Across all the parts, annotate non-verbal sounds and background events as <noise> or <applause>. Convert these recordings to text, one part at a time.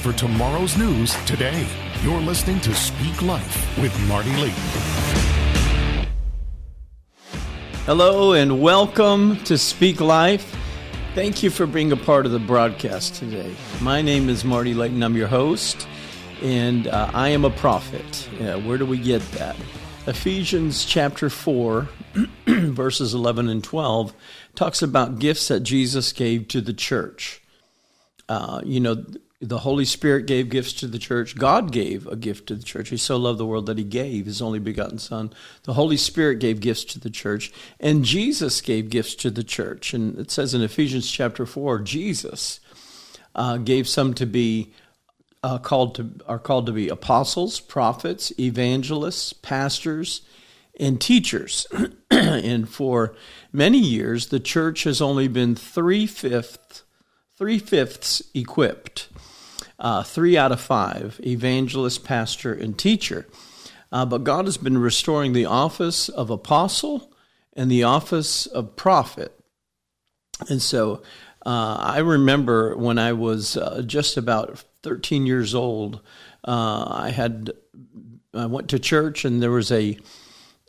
for tomorrow's news today. You're listening to Speak Life with Marty Layton. Hello and welcome to Speak Life. Thank you for being a part of the broadcast today. My name is Marty Layton. I'm your host, and uh, I am a prophet. Yeah, where do we get that? Ephesians chapter 4, <clears throat> verses 11 and 12, talks about gifts that Jesus gave to the church. Uh, you know, the Holy Spirit gave gifts to the church. God gave a gift to the church. He so loved the world that he gave his only begotten Son. The Holy Spirit gave gifts to the church, and Jesus gave gifts to the church. And it says in Ephesians chapter 4, Jesus uh, gave some to be uh, called to are called to be apostles, prophets, evangelists, pastors, and teachers. <clears throat> and for many years, the church has only been three fifths three fifths equipped uh, three out of five evangelist, pastor, and teacher. Uh, but God has been restoring the office of apostle and the office of prophet. And so uh, I remember when I was uh, just about 13 years old, uh, I had I went to church and there was a,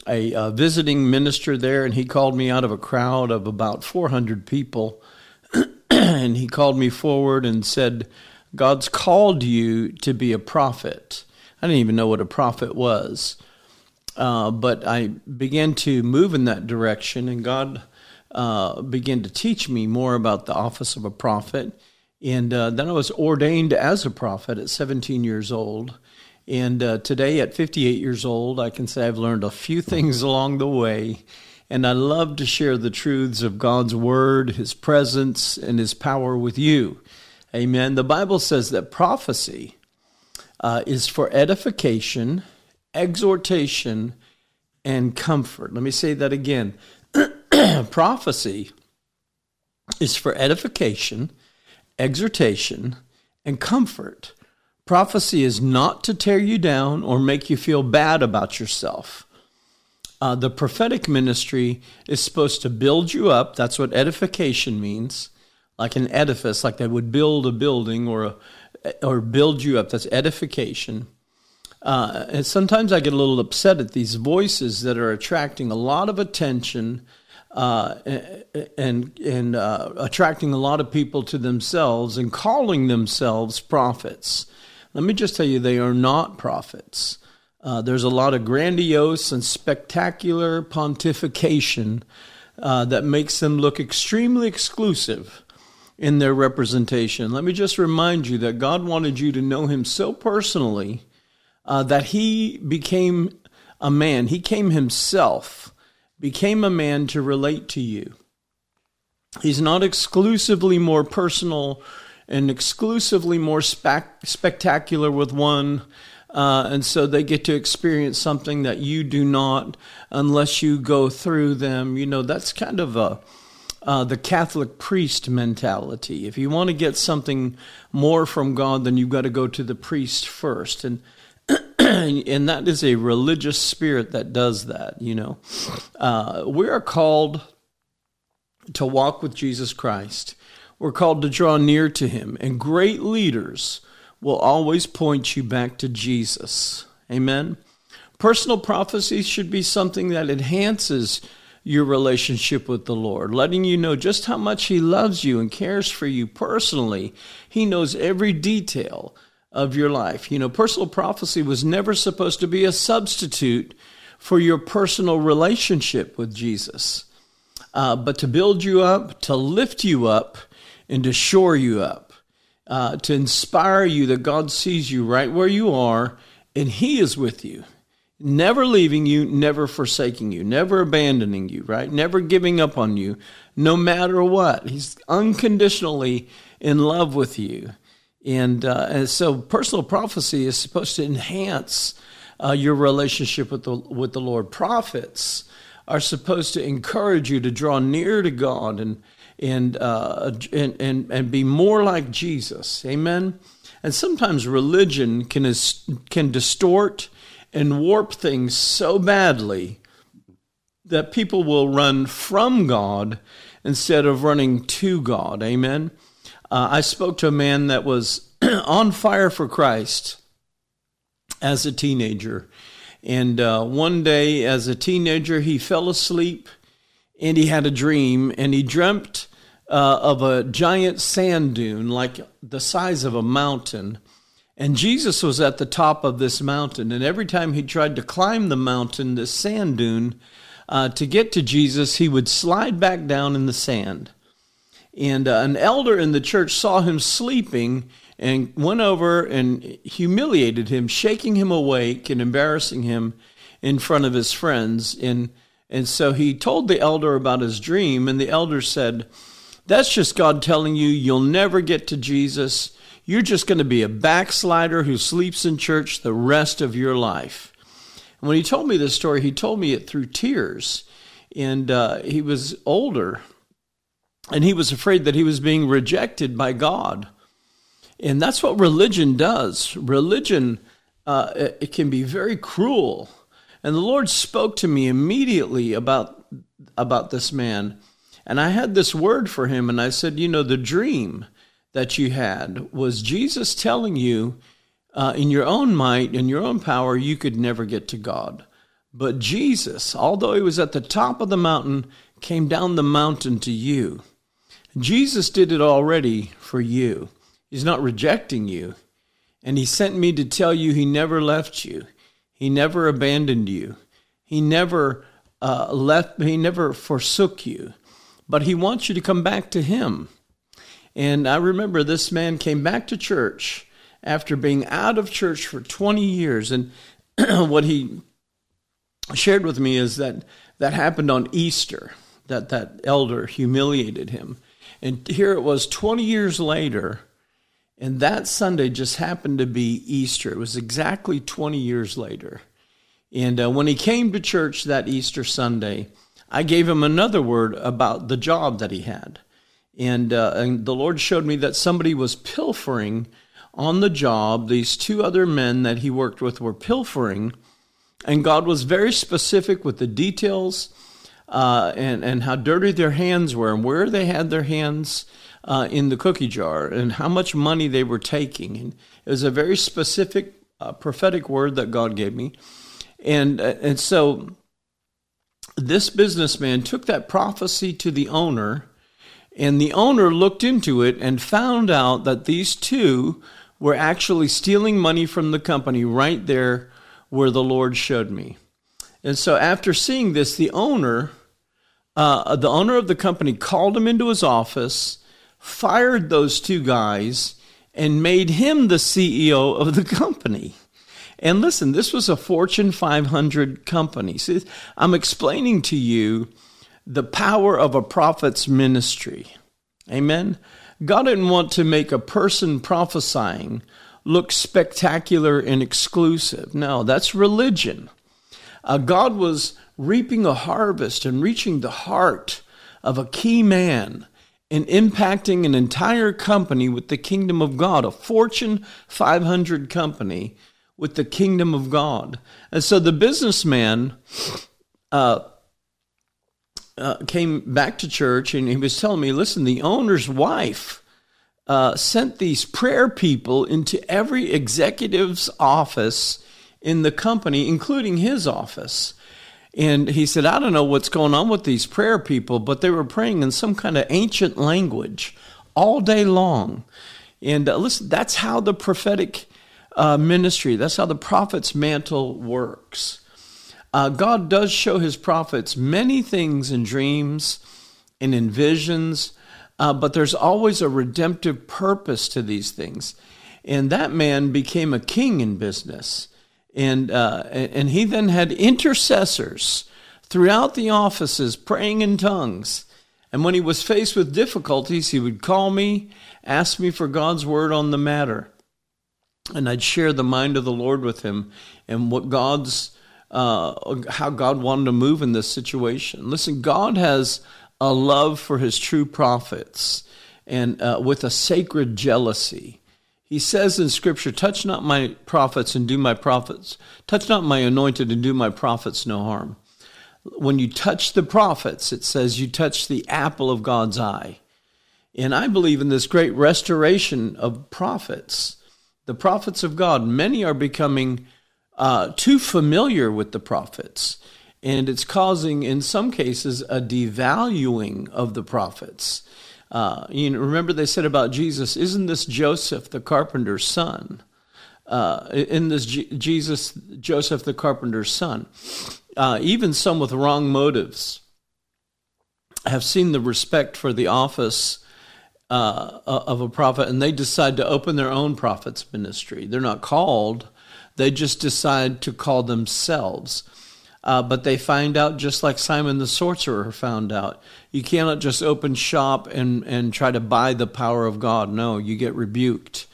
a, a visiting minister there, and he called me out of a crowd of about 400 people, <clears throat> and he called me forward and said, God's called you to be a prophet. I didn't even know what a prophet was. Uh, but I began to move in that direction, and God uh, began to teach me more about the office of a prophet. And uh, then I was ordained as a prophet at 17 years old. And uh, today, at 58 years old, I can say I've learned a few <laughs> things along the way. And I love to share the truths of God's Word, His presence, and His power with you. Amen. The Bible says that prophecy uh, is for edification, exhortation, and comfort. Let me say that again. <clears throat> prophecy is for edification, exhortation, and comfort. Prophecy is not to tear you down or make you feel bad about yourself. Uh, the prophetic ministry is supposed to build you up. That's what edification means like an edifice, like they would build a building or a, or build you up. That's edification. Uh, and sometimes I get a little upset at these voices that are attracting a lot of attention uh, and and uh, attracting a lot of people to themselves and calling themselves prophets. Let me just tell you, they are not prophets. Uh, there's a lot of grandiose and spectacular pontification uh, that makes them look extremely exclusive in their representation. Let me just remind you that God wanted you to know Him so personally uh, that He became a man. He came Himself, became a man to relate to you. He's not exclusively more personal and exclusively more spe- spectacular with one. Uh, and so they get to experience something that you do not unless you go through them. You know, that's kind of a uh, the Catholic priest mentality. If you want to get something more from God, then you've got to go to the priest first. And <clears throat> and that is a religious spirit that does that, you know. Uh, we are called to walk with Jesus Christ. We're called to draw near to him. And great leaders will always point you back to Jesus. Amen. Personal prophecy should be something that enhances your relationship with the Lord, letting you know just how much He loves you and cares for you personally. He knows every detail of your life. You know, personal prophecy was never supposed to be a substitute for your personal relationship with Jesus, uh, but to build you up, to lift you up, and to shore you up, uh, to inspire you that God sees you right where you are and He is with you never leaving you, never forsaking you, never abandoning you, right? Never giving up on you, no matter what. He's unconditionally in love with you. And, uh, and so personal prophecy is supposed to enhance uh, your relationship with the, with the Lord. Prophets are supposed to encourage you to draw near to God and, and, uh, and, and, and be more like Jesus. Amen? And sometimes religion can, can distort and warp things so badly that people will run from God instead of running to God. Amen. Uh, I spoke to a man that was <clears throat> on fire for Christ as a teenager. And uh, one day, as a teenager, he fell asleep and he had a dream, and he dreamt uh, of a giant sand dune, like the size of a mountain. And Jesus was at the top of this mountain, and every time he tried to climb the mountain, this sand dune, uh, to get to Jesus, he would slide back down in the sand. And uh, an elder in the church saw him sleeping and went over and humiliated him, shaking him awake and embarrassing him in front of his friends. And, and so he told the elder about his dream, and the elder said, That's just God telling you you'll never get to Jesus. You're just going to be a backslider who sleeps in church the rest of your life. And when he told me this story, he told me it through tears. And uh, he was older, and he was afraid that he was being rejected by God. And that's what religion does. Religion, uh, it can be very cruel. And the Lord spoke to me immediately about, about this man. And I had this word for him, and I said, You know, the dream that you had was Jesus telling you uh, in your own might, in your own power, you could never get to God. But Jesus, although he was at the top of the mountain, came down the mountain to you. Jesus did it already for you. He's not rejecting you. And He sent me to tell you He never left you. He never abandoned you. He never uh, left, He never forsook you. But He wants you to come back to Him. And I remember this man came back to church after being out of church for 20 years. And <clears throat> what he shared with me is that that happened on Easter, that that elder humiliated him. And here it was 20 years later and that Sunday just happened to be Easter. It was exactly 20 years later. And uh, when he came to church that Easter Sunday, I gave him another word about the job that he had. And, uh, and the Lord showed me that somebody was pilfering on the job. These two other men that he worked with were pilfering. And God was very specific with the details uh, and, and how dirty their hands were and where they had their hands uh, in the cookie jar and how much money they were taking. And it was a very specific uh, prophetic word that God gave me. And, uh, and so this businessman took that prophecy to the owner, and the owner looked into it and found out that these two were actually stealing money from the company right there where the Lord showed me. And so after seeing this, the owner, uh, the owner of the company called him into his office fired those two guys and made him the CEO of the company. And listen, this was a Fortune 500 company. See, I'm explaining to you the power of a prophet's ministry. Amen. God didn't want to make a person prophesying look spectacular and exclusive. No, that's religion. Uh, God was reaping a harvest and reaching the heart of a key man and impacting an entire company with the kingdom of God, a Fortune 500 company with the kingdom of God. And so the businessman uh, uh, came back to church and he was telling me, listen, the owner's wife uh, sent these prayer people into every executive's office in the company, including his office. And he said, I don't know what's going on with these prayer people, but they were praying in some kind of ancient language all day long. And uh, listen, that's how the prophetic uh, ministry, that's how the prophet's mantle works. Uh, God does show his prophets many things in dreams and in visions, uh, but there's always a redemptive purpose to these things. And that man became a king in business. And, uh, and he then had intercessors throughout the offices praying in tongues. And when he was faced with difficulties, he would call me, ask me for God's word on the matter. And I'd share the mind of the Lord with him and what God's, uh, how God wanted to move in this situation. Listen, God has a love for his true prophets and uh, with a sacred jealousy. He says in Scripture, Touch not my prophets and do my prophets, touch not my anointed and do my prophets no harm. When you touch the prophets, it says you touch the apple of God's eye. And I believe in this great restoration of prophets, the prophets of God. Many are becoming uh, too familiar with the prophets, and it's causing, in some cases, a devaluing of the prophets. Uh, you know, remember they said about Jesus, isn't this Joseph, the carpenter's son? Uh, in this G- Jesus, Joseph, the carpenter's son. Uh, even some with wrong motives have seen the respect for the office uh, of a prophet and they decide to open their own prophet's ministry. They're not called, they just decide to call themselves. Uh, but they find out, just like Simon the sorcerer found out, you cannot just open shop and, and try to buy the power of God. No, you get rebuked.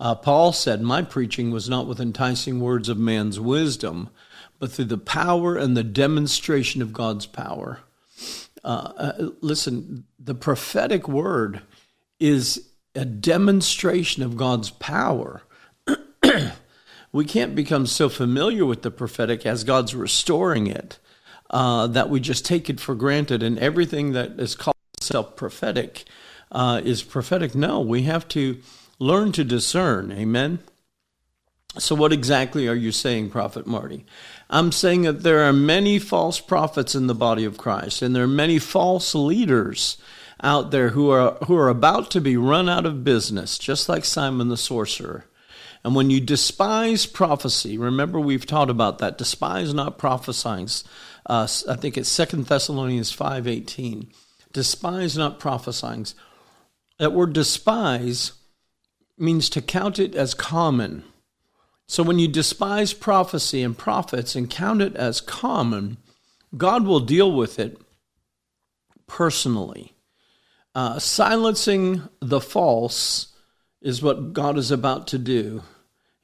Uh, Paul said, My preaching was not with enticing words of man's wisdom, but through the power and the demonstration of God's power. Uh, uh listen, the prophetic word is a demonstration of God's power. We can't become so familiar with the prophetic as God's restoring it uh, that we just take it for granted and everything that is called self prophetic uh, is prophetic. No, we have to learn to discern. Amen. So, what exactly are you saying, Prophet Marty? I'm saying that there are many false prophets in the body of Christ, and there are many false leaders out there who are who are about to be run out of business, just like Simon the sorcerer. And when you despise prophecy, remember we've taught about that. Despise not prophesying. Uh, I think it's Second Thessalonians five eighteen. Despise not prophesying. That word despise means to count it as common. So when you despise prophecy and prophets and count it as common, God will deal with it personally. Uh, silencing the false is what God is about to do.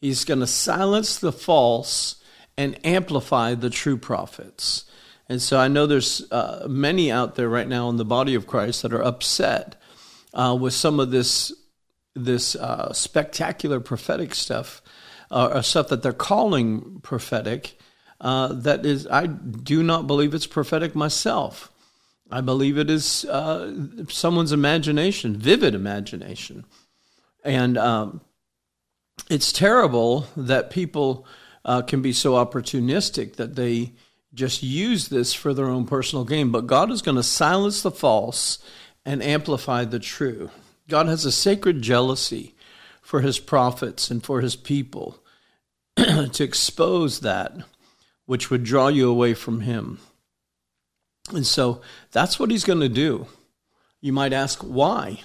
He's going to silence the false and amplify the true prophets. And so I know there's uh, many out there right now in the body of Christ that are upset uh, with some of this this uh, spectacular prophetic stuff, uh, stuff that they're calling prophetic. Uh, that is, I do not believe it's prophetic myself. I believe it is uh, someone's imagination, vivid imagination. And um, it's terrible that people uh, can be so opportunistic that they just use this for their own personal gain. But God is going to silence the false and amplify the true. God has a sacred jealousy for his prophets and for his people <clears throat> to expose that which would draw you away from him. And so that's what he's going to do. You might ask, why?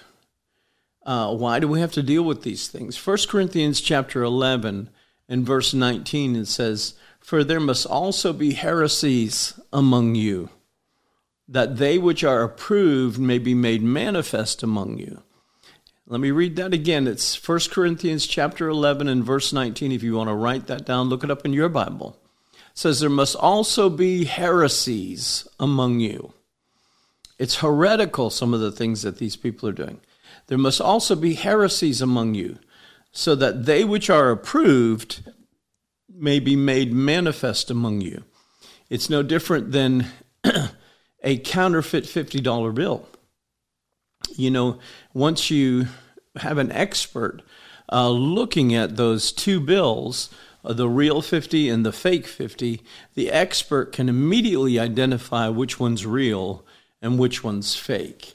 Uh, why do we have to deal with these things? 1 Corinthians chapter 11 and verse 19, it says, For there must also be heresies among you, that they which are approved may be made manifest among you. Let me read that again. It's 1 Corinthians chapter 11 and verse 19. If you want to write that down, look it up in your Bible It says there must also be heresies among you. It's heretical, some of the things that these people are doing. There must also be heresies among you, so that they which are approved may be made manifest among you. It's no different than <clears throat> a counterfeit $50 bill. You know, once you have an expert uh, looking at those two bills, the real 50 and the fake 50, the expert can immediately identify which one's real and which one's fake.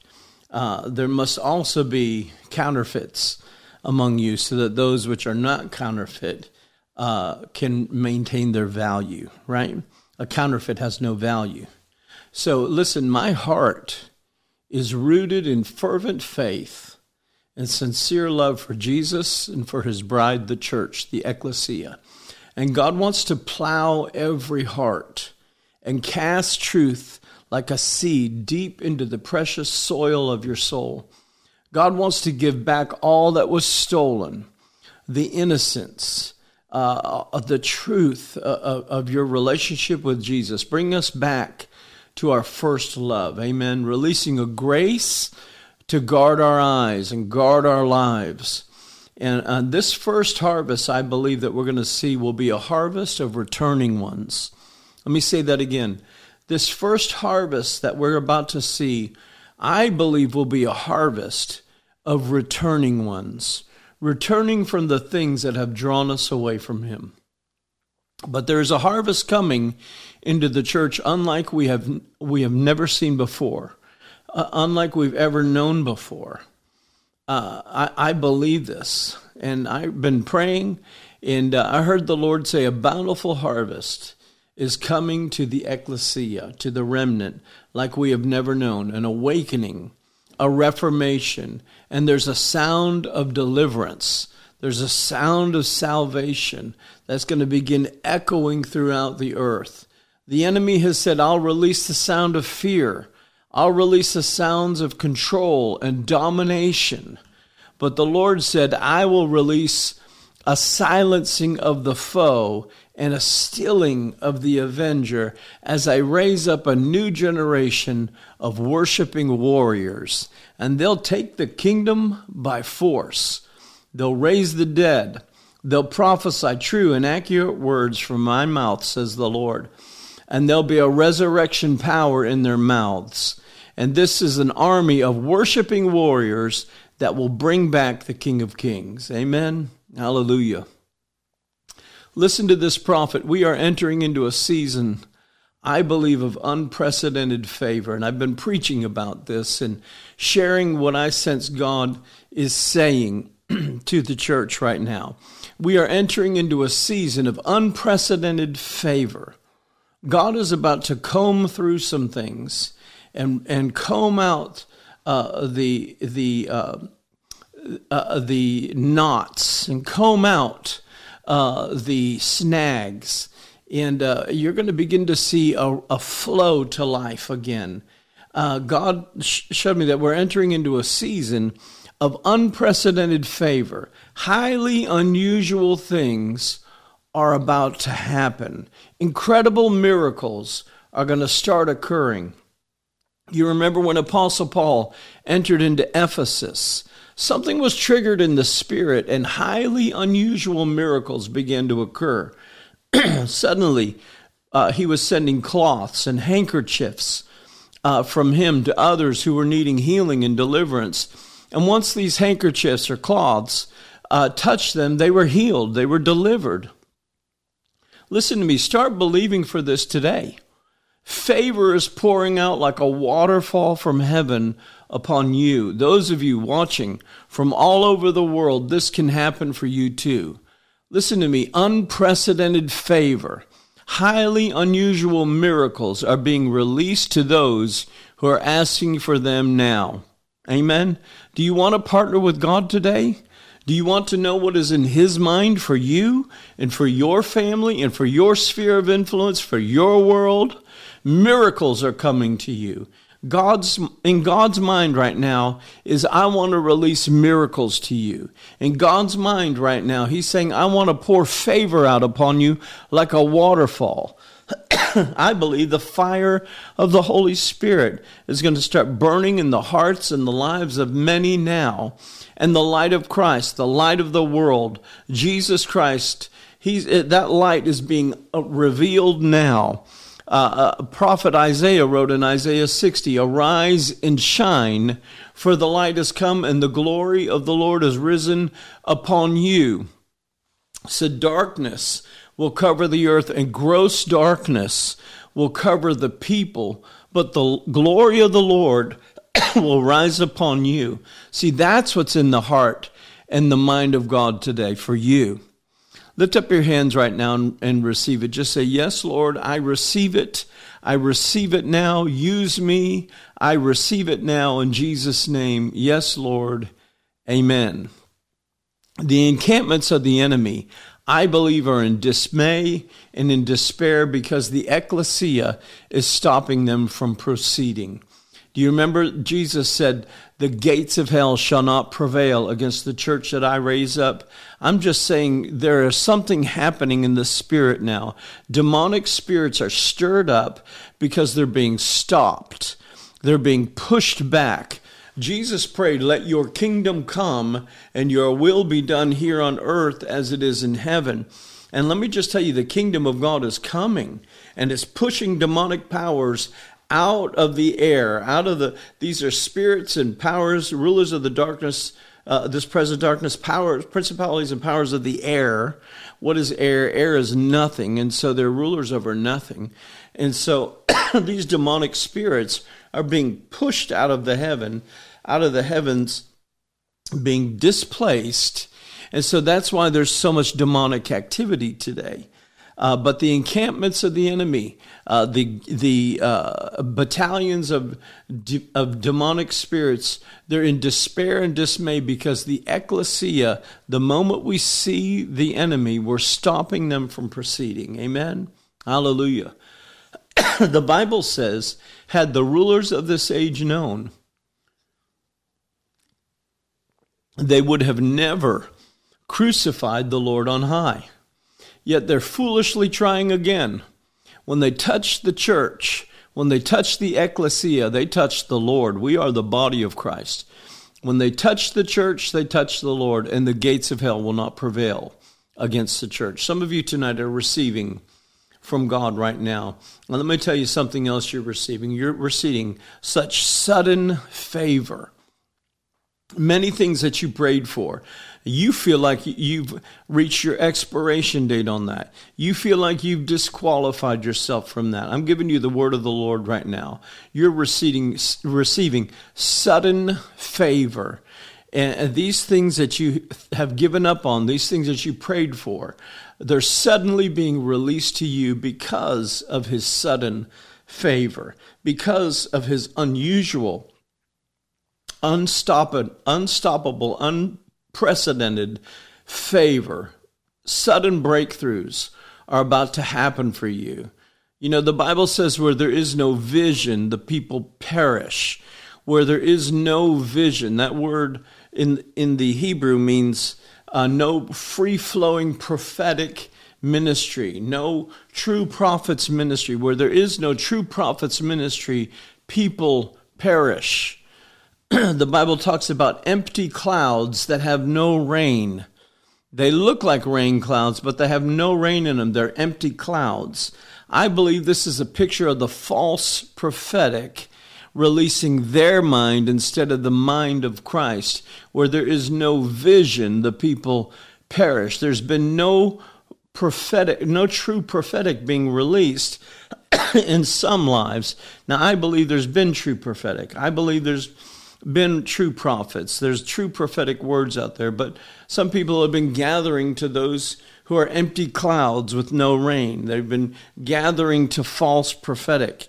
Uh, there must also be counterfeits among you so that those which are not counterfeit uh, can maintain their value, right? A counterfeit has no value. So, listen, my heart is rooted in fervent faith and sincere love for Jesus and for his bride, the church, the ecclesia. And God wants to plow every heart and cast truth like a seed deep into the precious soil of your soul. God wants to give back all that was stolen, the innocence, uh, the truth of, of your relationship with Jesus. Bring us back to our first love. Amen. Releasing a grace to guard our eyes and guard our lives and uh, this first harvest, I believe that we're going to see will be a harvest of returning ones. Let me say that again. This first harvest that we're about to see, I believe will be a harvest of returning ones, returning from the things that have drawn us away from Him. But there is a harvest coming into the church unlike we have we have never seen before, uh, unlike we've ever known before. Uh, I, I, believe this, and I've been praying, and uh, I heard the Lord say, "A bountiful harvest is coming to the ecclesia, to the remnant, like we have never known, an awakening, a reformation, and there's a sound of deliverance." There's a sound of salvation that's going to begin echoing throughout the earth. The enemy has said, I'll release the sound of fear. I'll release the sounds of control and domination. But the Lord said, I will release a silencing of the foe and a stilling of the avenger as I raise up a new generation of worshiping warriors. And they'll take the kingdom by force. They'll raise the dead. They'll prophesy true and accurate words from my mouth, says the Lord. And there'll be a resurrection power in their mouths. And this is an army of worshiping warriors that will bring back the King of Kings. Amen. Hallelujah. Listen to this prophet. We are entering into a season, I believe, of unprecedented favor. And I've been preaching about this and sharing what I sense God is saying <clears throat> to the church right now. We are entering into a season of unprecedented favor. God is about to comb through some things and, and comb out uh, the, the, uh, uh, the knots and comb out uh, the snags. And uh, you're going to begin to see a, a flow to life again. Uh, God sh- showed me that we're entering into a season of unprecedented favor. Highly unusual things are about to happen. Incredible miracles are going to start occurring. You remember when Apostle Paul entered into Ephesus, something was triggered in the spirit and highly unusual miracles began to occur. <clears throat> Suddenly, uh, he was sending cloths and handkerchiefs uh, from him to others who were needing healing and deliverance. And once these handkerchiefs or cloths uh, touched them, they were healed, they were delivered. Listen to me, start believing for this today. Favor is pouring out like a waterfall from heaven upon you. Those of you watching from all over the world, this can happen for you too. Listen to me, unprecedented favor, highly unusual miracles are being released to those who are asking for them now. Amen. Do you want to partner with God today? Do you want to know what is in His mind for you and for your family and for your sphere of influence, for your world? Miracles are coming to you. God's in God's mind right now is I want to release miracles to you. In God's mind right now, He's saying, I want to pour favor out upon you like a waterfall. <coughs> I believe the fire of the Holy Spirit is going to start burning in the hearts and the lives of many now. And the light of Christ, the light of the world, Jesus Christ, he's, that light is being revealed now. Uh, uh, prophet Isaiah wrote in Isaiah 60 Arise and shine, for the light has come, and the glory of the Lord has risen upon you. So, darkness will cover the earth, and gross darkness will cover the people, but the glory of the Lord <coughs> will rise upon you. See, that's what's in the heart and the mind of God today for you. Lift up your hands right now and, and, receive it. Just say, Yes, Lord, I receive it. I receive it now. Use me. I receive it now in Jesus' name. Yes, Lord. Amen. The encampments of the enemy I believe, are in dismay and in despair because the ecclesia is stopping them from proceeding. Do you remember Jesus said, The gates of hell shall not prevail against the church that I raise up? I'm just saying there is something happening in the spirit now. Demonic spirits are stirred up because they're being stopped, they're being pushed back. Jesus prayed, Let your kingdom come and your will be done here on earth as it is in heaven. And let me just tell you, the kingdom of God is coming and it's pushing demonic powers out of the air, out of the, these are spirits and powers, rulers of the darkness, uh, this present darkness, powers, principalities and powers of the air. What is air? Air is nothing. And so they're rulers over nothing. And so <clears throat> these demonic spirits are being pushed out of the heaven, out of the heavens, being displaced. And so that's why there's so much demonic activity today. Uh, but the encampments of the enemy, uh, the the uh, battalions of de- of demonic spirits, they're in despair and dismay because the ecclesia, the moment we see the enemy, we're stopping them from proceeding. Amen. Hallelujah. <coughs> the Bible says, had the rulers of this age known, they would have never crucified the Lord on high. Yet they're foolishly trying again. When they touch the church, when they touch the ecclesia, they touch the Lord. We are the body of Christ. When they touch the church, they touch the Lord, and the gates of hell will not prevail against the church. Some of you tonight are receiving from God right now. Now, let me tell you something else you're receiving. You're receiving such sudden favor. Many things that you prayed for you feel like you've reached your expiration date on that. You feel like you've disqualified yourself from that. I'm giving you the word of the Lord right now. You're receiving, receiving sudden favor. And these things that you have given up on, these things that you prayed for, they're suddenly being released to you because of his sudden favor, because of his unusual, unstoppable, unstoppable, un, unprecedented favor, sudden breakthroughs are about to happen for you. You know, the Bible says where there is no vision, the people perish. Where there is no vision, that word in, in the Hebrew means uh, no free flowing prophetic ministry, no true prophet's ministry. Where there is no true prophet's ministry, people perish. <clears throat> the Bible talks about empty clouds that have no rain. They look like rain clouds, but they have no rain in them. They're empty clouds. I believe this is a picture of the false prophetic releasing their mind instead of the mind of Christ. Where there is no vision, the people perish. There's been no prophetic, no true prophetic being released <clears throat> in some lives. Now, I believe there's been true prophetic. I believe there's been true prophets. There's true prophetic words out there, but some people have been gathering to those who are empty clouds with no rain. They've been gathering to false prophetic.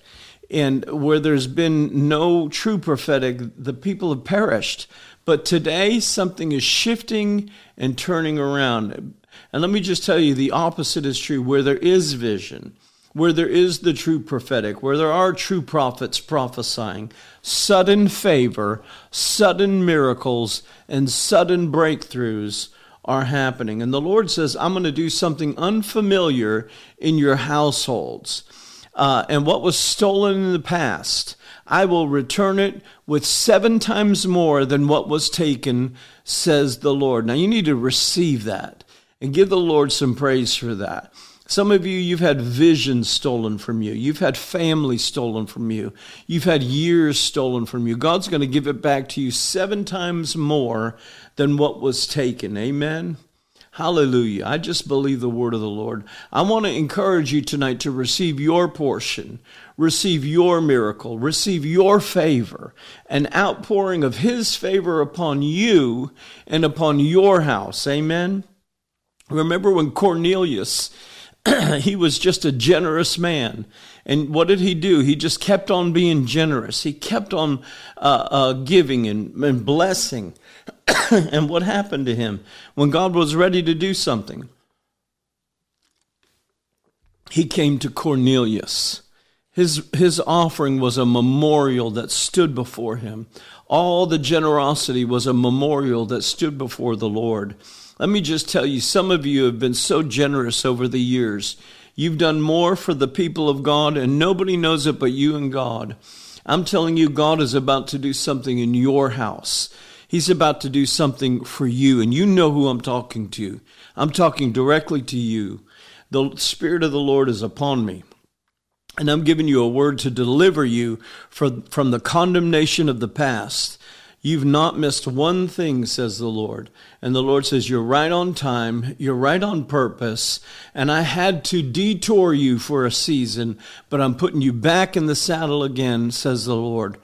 And where there's been no true prophetic, the people have perished. But today, something is shifting and turning around. And let me just tell you the opposite is true. Where there is vision, where there is the true prophetic, where there are true prophets prophesying, sudden favor, sudden miracles, and sudden breakthroughs are happening. And the Lord says, I'm going to do something unfamiliar in your households. Uh, and what was stolen in the past, I will return it with seven times more than what was taken, says the Lord. Now you need to receive that and give the Lord some praise for that. Some of you, you've had visions stolen from you. You've had family stolen from you. You've had years stolen from you. God's going to give it back to you seven times more than what was taken. Amen. Hallelujah. I just believe the word of the Lord. I want to encourage you tonight to receive your portion, receive your miracle, receive your favor, an outpouring of His favor upon you and upon your house. Amen. Remember when Cornelius <clears throat> he was just a generous man. And what did he do? He just kept on being generous. He kept on uh, uh, giving and, and blessing. <clears throat> and what happened to him? When God was ready to do something, he came to Cornelius. His, his offering was a memorial that stood before him. All the generosity was a memorial that stood before the Lord. Let me just tell you, some of you have been so generous over the years. You've done more for the people of God, and nobody knows it but you and God. I'm telling you, God is about to do something in your house. He's about to do something for you, and you know who I'm talking to. I'm talking directly to you. The Spirit of the Lord is upon me. And I'm giving you a word to deliver you from the condemnation of the past. You've not missed one thing, says the Lord. And the Lord says, You're right on time. You're right on purpose. And I had to detour you for a season, but I'm putting you back in the saddle again, says the Lord.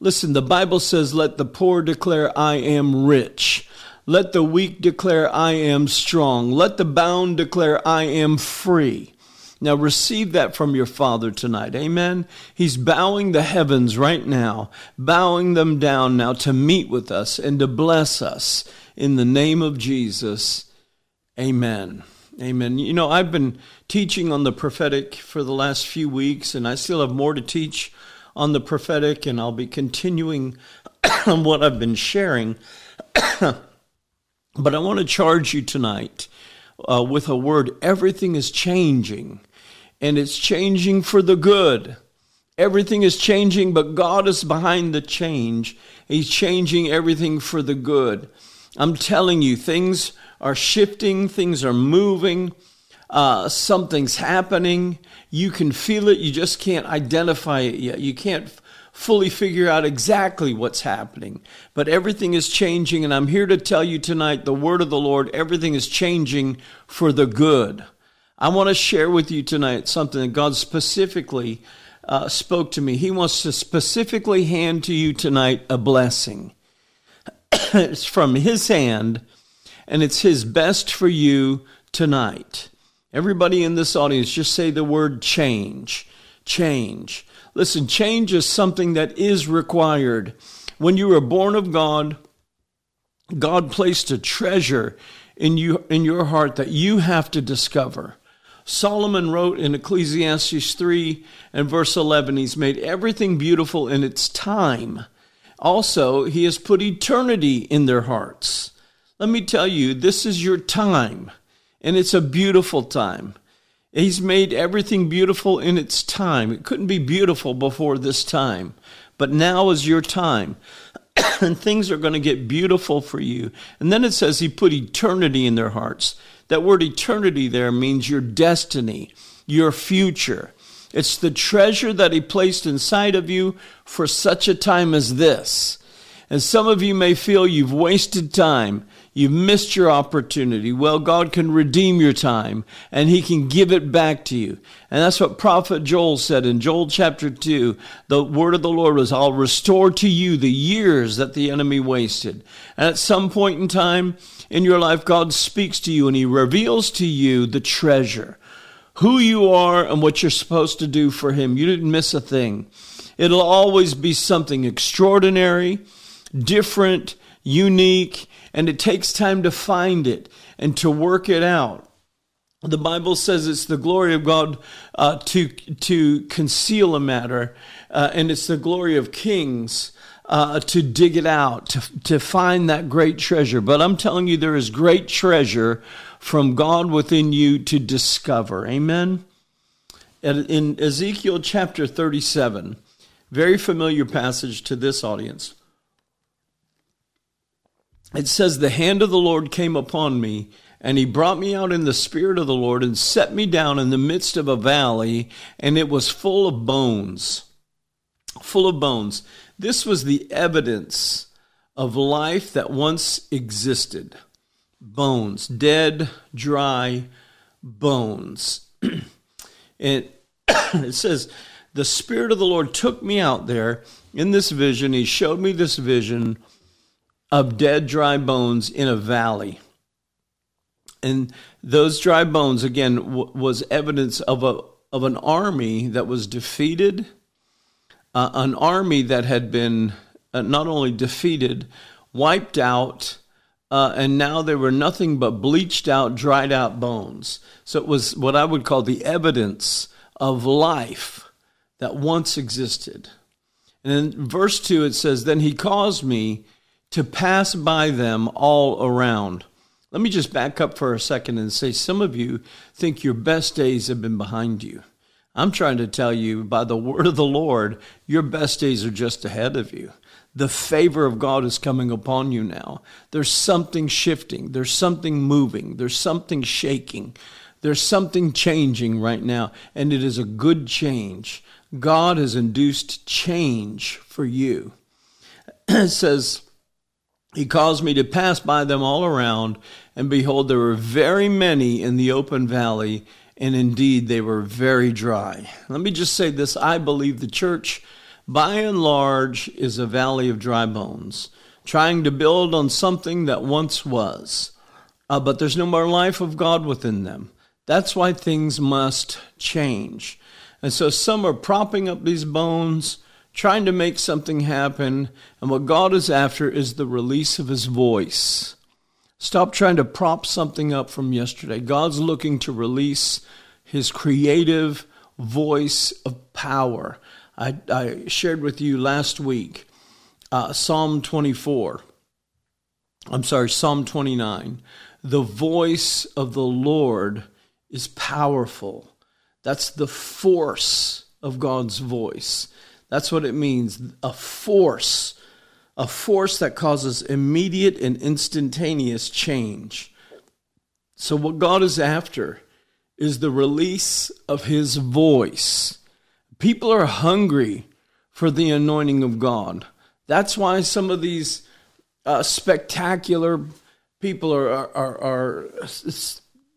Listen, the Bible says, Let the poor declare, I am rich. Let the weak declare, I am strong. Let the bound declare, I am free. Now receive that from your Father tonight. Amen. He's bowing the heavens right now, bowing them down now to meet with us and to bless us in the name of Jesus. Amen. Amen. You know, I've been teaching on the prophetic for the last few weeks, and I still have more to teach on the prophetic, and I'll be continuing <coughs> on what I've been sharing. <coughs> but I want to charge you tonight uh, with a word everything is changing and it's changing for the good. Everything is changing, but God is behind the change. He's changing everything for the good. I'm telling you, things are shifting, things are moving, uh, something's happening. You can feel it, you just can't identify it yet. You can't fully figure out exactly what's happening. But everything is changing, and I'm here to tell you tonight the word of the Lord everything is changing for the good. I want to share with you tonight something that God specifically uh, spoke to me. He wants to specifically hand to you tonight a blessing. <coughs> it's from His hand, and it's His best for you tonight. Everybody in this audience, just say the word change. Change. Listen, change is something that is required. When you were born of God, God placed a treasure in you in your heart that you have to discover. Solomon wrote in Ecclesiastes 3 and verse 11, He's made everything beautiful in its time. Also, He has put eternity in their hearts. Let me tell you, this is your time, and it's a beautiful time. He's made everything beautiful in its time. It couldn't be beautiful before this time, but now is your time. <coughs> and things are going to get beautiful for you. And then it says He put eternity in their hearts. That word eternity there means your destiny, your future. It's the treasure that He placed inside of you for such a time as this. And some of you may feel you've wasted time. You've missed your opportunity. Well, God can redeem your time and He can give it back to you. And that's what Prophet Joel said in Joel chapter 2. The word of the Lord was, I'll restore to you the years that the enemy wasted. And at some point in time in your life, God speaks to you and He reveals to you the treasure, who you are and what you're supposed to do for Him. You didn't miss a thing. It'll always be something extraordinary, different, unique, and it takes time to find it and to work it out. The Bible says it's the glory of God uh, to to conceal a matter, uh, and it's the glory of kings uh, to dig it out, to to find that great treasure. But I'm telling you, there is great treasure from God within you to discover. Amen. In Ezekiel chapter 37, very familiar passage to this audience it says, The hand of the Lord came upon me, and he brought me out in the spirit of the Lord and set me down in the midst of a valley, and it was full of bones. Full of bones. This was the evidence of life that once existed bones, dead, dry bones. <clears throat> it, <clears throat> it says, The Spirit of the Lord took me out there in this vision. He showed me this vision of dead, dry bones in a valley. And those dry bones, again, w- was evidence of, a, of an army that was defeated, uh, an army that had been uh, not only defeated, wiped out, uh, and now they were nothing but bleached out, dried out bones. So it was what I would call the evidence of life that once existed. And in verse 2, it says, Then he caused me to pass by them all around. Let me just back up for a second and say some of you think your best days have been behind you. I'm trying to tell you by the word of the Lord, your best days are just ahead of you. The favor of God is coming upon you now. There's something shifting, there's something moving, there's something shaking. There's something changing right now, and it is a good change. God has induced change for you. <clears throat> it says, He caused me to pass by them all around, and behold, there were very many in the open valley, and indeed they were very dry. Let me just say this I believe the church, by and large, is a valley of dry bones, trying to build on something that once was. Uh, but there's no more life of God within them. That's why things must change. And so some are propping up these bones, trying to make something happen. And what God is after is the release of his voice. Stop trying to prop something up from yesterday. God's looking to release his creative voice of power. I, I shared with you last week uh, Psalm 24. I'm sorry, Psalm 29. The voice of the Lord is powerful. That's the force of God's voice. That's what it means a force, a force that causes immediate and instantaneous change. So, what God is after is the release of His voice. People are hungry for the anointing of God. That's why some of these uh, spectacular people are, are, are,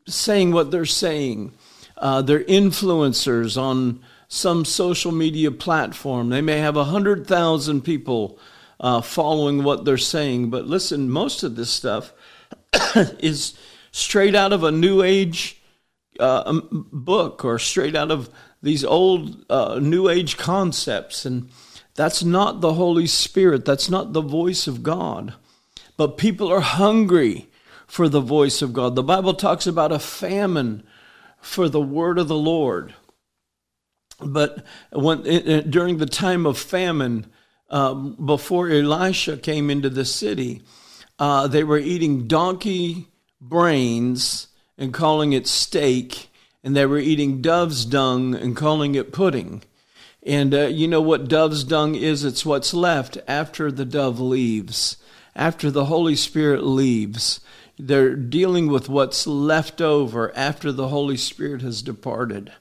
saying what they're saying. Uh, they're influencers on some social media platform. They may have 100,000 people uh, following what they're saying. But listen, most of this stuff <coughs> is straight out of a New Age uh, book or straight out of these old uh, New Age concepts. And that's not the Holy Spirit, that's not the voice of God. But people are hungry for the voice of God. The Bible talks about a famine for the word of the Lord. But when during the time of famine, um, before Elisha came into the city, uh, they were eating donkey brains and calling it steak, and they were eating dove's dung and calling it pudding. And uh, you know what dove's dung is? It's what's left after the dove leaves, after the Holy Spirit leaves. They're dealing with what's left over after the Holy Spirit has departed.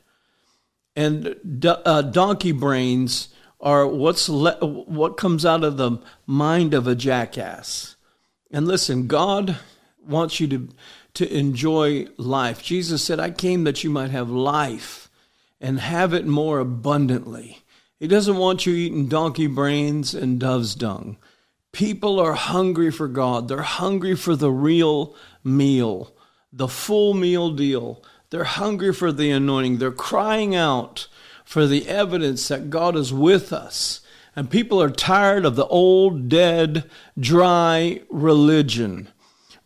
And uh, donkey brains are what's le- what comes out of the mind of a jackass. And listen, God wants you to to enjoy life. Jesus said, "I came that you might have life and have it more abundantly." He doesn't want you eating donkey brains and dove's dung. People are hungry for God. They're hungry for the real meal, the full meal deal. They're hungry for the anointing. They're crying out for the evidence that God is with us. And people are tired of the old, dead, dry religion.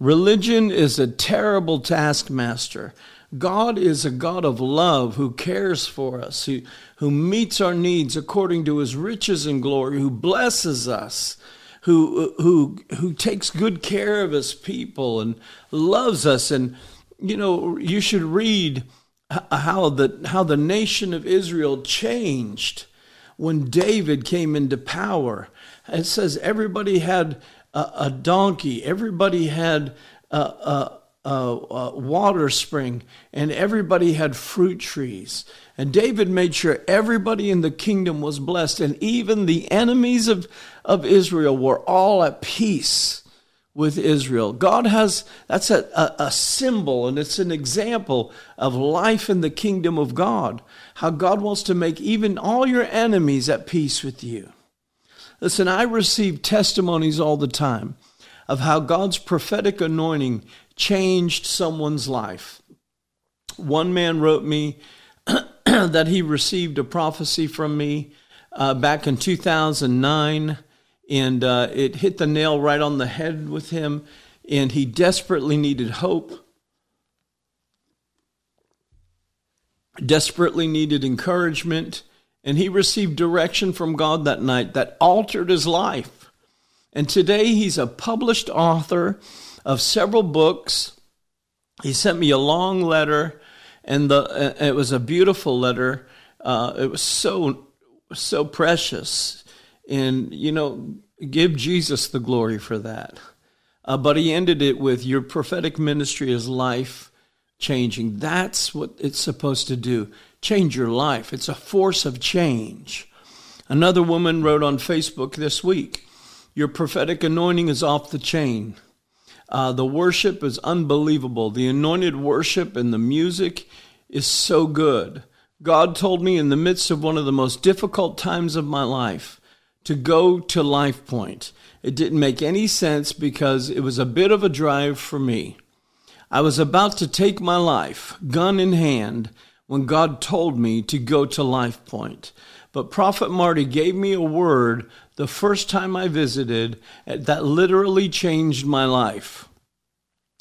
Religion is a terrible taskmaster. God is a God of love who cares for us, who, who meets our needs according to his riches and glory, who blesses us who who who takes good care of his people and loves us and you know you should read how the how the nation of Israel changed when David came into power. It says everybody had a, a donkey everybody had a, a, a water spring and everybody had fruit trees. And David made sure everybody in the kingdom was blessed, and even the enemies of, of Israel were all at peace with Israel. God has, that's a, a, symbol and it's an example of life in the kingdom of God. How God wants to make even all your enemies at peace with you. Listen, I receive testimonies all the time of how God's prophetic anointing changed someone's life. One man wrote me <clears throat> that he received a prophecy from me uh, back in 2009, and uh, it hit the nail right on the head with him, and he desperately needed hope, desperately needed encouragement, and he received direction from God that night that altered his life. And today he's a published author of several books. He sent me a long letter and the uh, it was a beautiful letter. Uh, it was so so precious, and you know, give Jesus the glory for that. Uh, but he ended it with your prophetic ministry is life changing. That's what it's supposed to do change your life. It's a force of change. Another woman wrote on Facebook this week Your prophetic anointing is off the chain. Uh, the worship is unbelievable. The anointed worship and the music is so good. God told me in the midst of one of the most difficult times of my life to go to LifePointe. It didn't make any sense because it was a bit of a drive for me. I was about to take my life, gun in hand, when God told me to go to LifePointe. But Prophet Marty gave me a word the first time I visited that literally changed my life.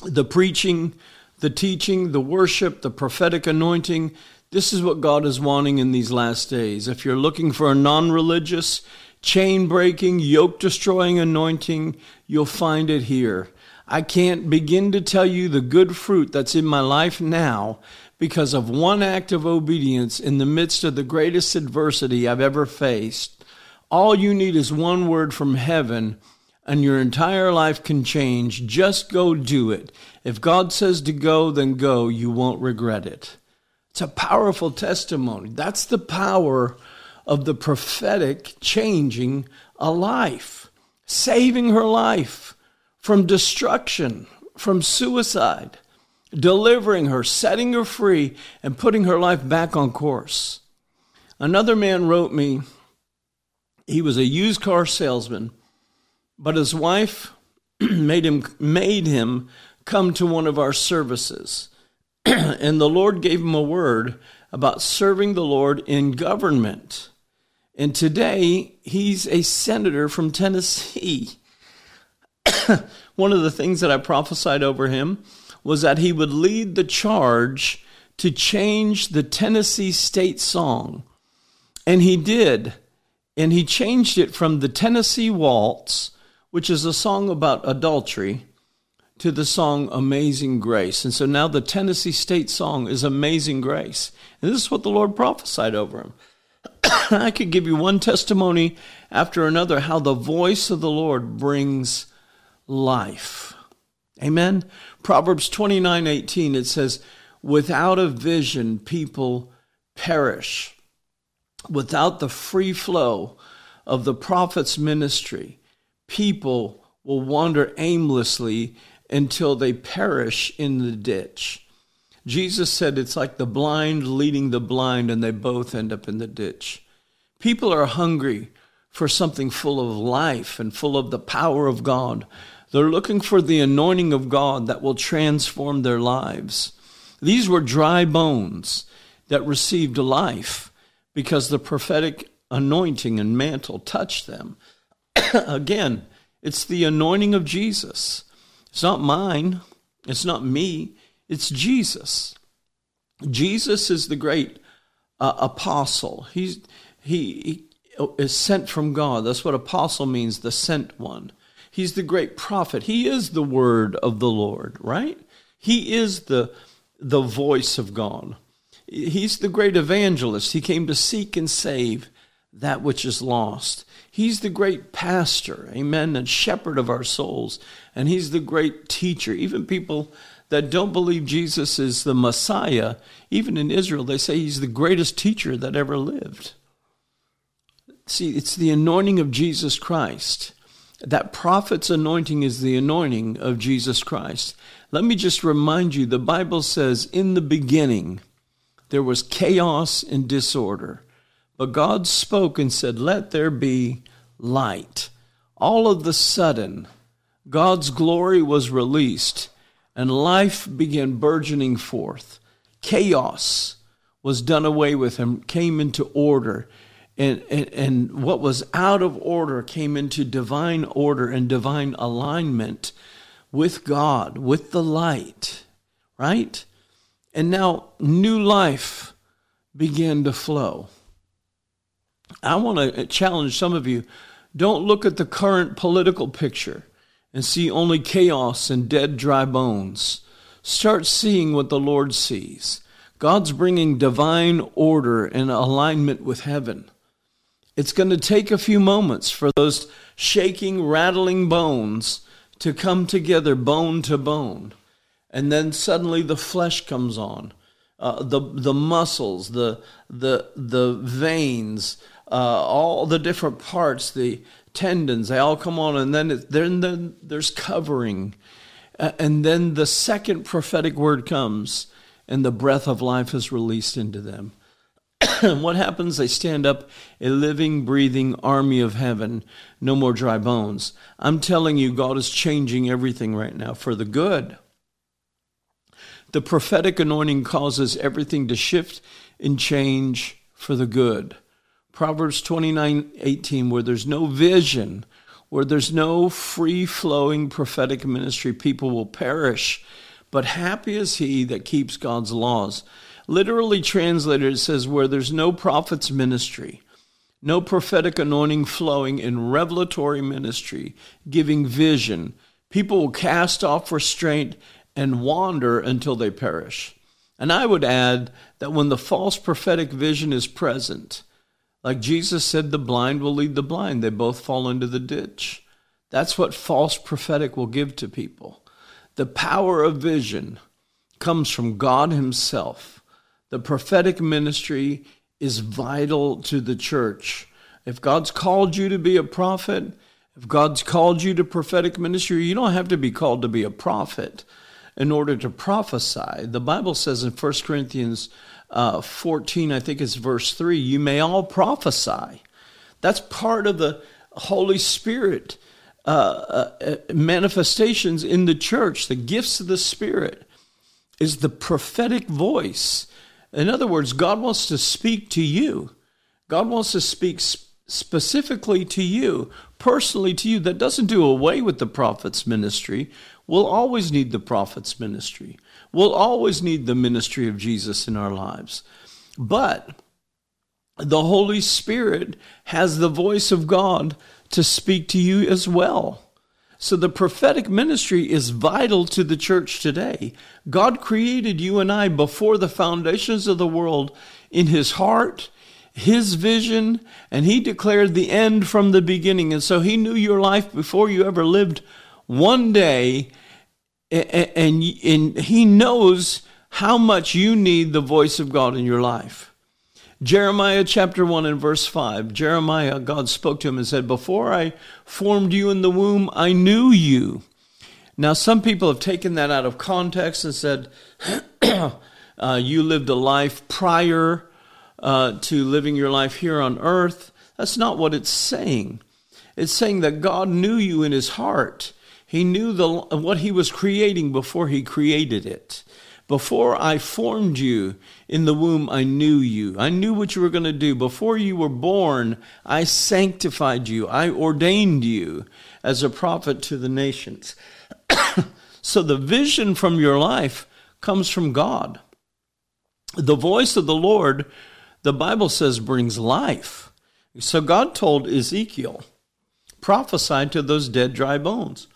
The preaching, the teaching, the worship, the prophetic anointing, this is what God is wanting in these last days. If you're looking for a non religious, chain breaking, yoke destroying anointing, you'll find it here. I can't begin to tell you the good fruit that's in my life now because of one act of obedience in the midst of the greatest adversity I've ever faced. All you need is one word from heaven, and your entire life can change. Just go do it. If God says to go, then go. You won't regret it. It's a powerful testimony. That's the power of the prophetic changing a life, saving her life from destruction, from suicide delivering her, setting her free, and putting her life back on course. Another man wrote me, he was a used car salesman, but his wife <clears throat> made him made him come to one of our services. <clears throat> and the Lord gave him a word about serving the Lord in government. And today he's a senator from Tennessee. <coughs> one of the things that I prophesied over him was that he would lead the charge to change the Tennessee state song. And he did. And he changed it from the Tennessee Waltz, which is a song about adultery, to the song Amazing Grace. And so now the Tennessee state song is Amazing Grace. And this is what the Lord prophesied over him. <coughs> I could give you one testimony after another how the voice of the Lord brings life. Amen. Proverbs 29 18, it says, Without a vision, people perish. Without the free flow of the prophet's ministry, people will wander aimlessly until they perish in the ditch. Jesus said it's like the blind leading the blind, and they both end up in the ditch. People are hungry for something full of life and full of the power of God. They're looking for the anointing of God that will transform their lives. These were dry bones that received life because the prophetic anointing and mantle touched them. <coughs> Again, it's the anointing of Jesus. It's not mine, it's not me, it's Jesus. Jesus is the great uh, apostle. He's, he, he is sent from God. That's what apostle means, the sent one. He's the great prophet. He is the word of the Lord, right? He is the, the voice of God. He's the great evangelist. He came to seek and save that which is lost. He's the great pastor, amen, and shepherd of our souls. And he's the great teacher. Even people that don't believe Jesus is the Messiah, even in Israel, they say he's the greatest teacher that ever lived. See, it's the anointing of Jesus Christ that prophet's anointing is the anointing of Jesus Christ. Let me just remind you the Bible says, in the beginning, there was chaos and disorder. But God spoke and said, Let there be light. All of the sudden, God's glory was released and life began burgeoning forth. Chaos was done away with and came into order and, and, and what was out of order came into divine order and divine alignment with God, with the light, right? And now new life began to flow. I want to challenge some of you don't look at the current political picture and see only chaos and dead, dry bones. Start seeing what the Lord sees. God's bringing divine order and alignment with heaven. It's going to take a few moments for those shaking, rattling bones to come together bone to bone. and then suddenly the flesh comes on. Uh, the the muscles, the the the veins, uh, all the different parts, the tendons, they all come on, and then it, then, then there's covering, and then the second prophetic word comes, and the breath of life is released into them. <clears throat> what happens? They stand up a living, breathing army of heaven. No more dry bones. I'm telling you, God is changing everything right now for the good. The prophetic anointing causes everything to shift and change for the good. Proverbs 29 18, where there's no vision, where there's no free flowing prophetic ministry, people will perish. But happy is he that keeps God's laws. Literally translated, it says, where there's no prophet's ministry, no prophetic anointing flowing in revelatory ministry, giving vision, people will cast off restraint and wander until they perish. And I would add that when the false prophetic vision is present, like Jesus said, the blind will lead the blind, they both fall into the ditch. That's what false prophetic will give to people. The power of vision comes from God Himself. The prophetic ministry is vital to the church. If God's called you to be a prophet, if God's called you to prophetic ministry, you don't have to be called to be a prophet in order to prophesy. The Bible says in 1 Corinthians uh, 14, I think it's verse 3, you may all prophesy. That's part of the Holy Spirit uh, uh, uh, manifestations in the church. The gifts of the Spirit is the prophetic voice. In other words, God wants to speak to you. God wants to speak specifically to you, personally to you. That doesn't do away with the prophet's ministry. We'll always need the prophet's ministry. We'll always need the ministry of Jesus in our lives. But the Holy Spirit has the voice of God to speak to you as well. So the prophetic ministry is vital to the church today. God created you and I before the foundations of the world in his heart, his vision, and he declared the end from the beginning. And so he knew your life before you ever lived one day, and, and he knows how much you need the voice of God in your life. Jeremiah chapter 1 and verse 5. Jeremiah, God spoke to him and said, Before I formed you in the womb, I knew you. Now, some people have taken that out of context and said, <clears throat> uh, You lived a life prior uh, to living your life here on earth. That's not what it's saying. It's saying that God knew you in his heart. He knew the, what he was creating before he created it. Before I formed you in the womb, I knew you. I knew what you were going to do. Before you were born, I sanctified you. I ordained you as a prophet to the nations. <coughs> so the vision from your life comes from God. The voice of the Lord, the Bible says, brings life. So God told Ezekiel, prophesy to those dead, dry bones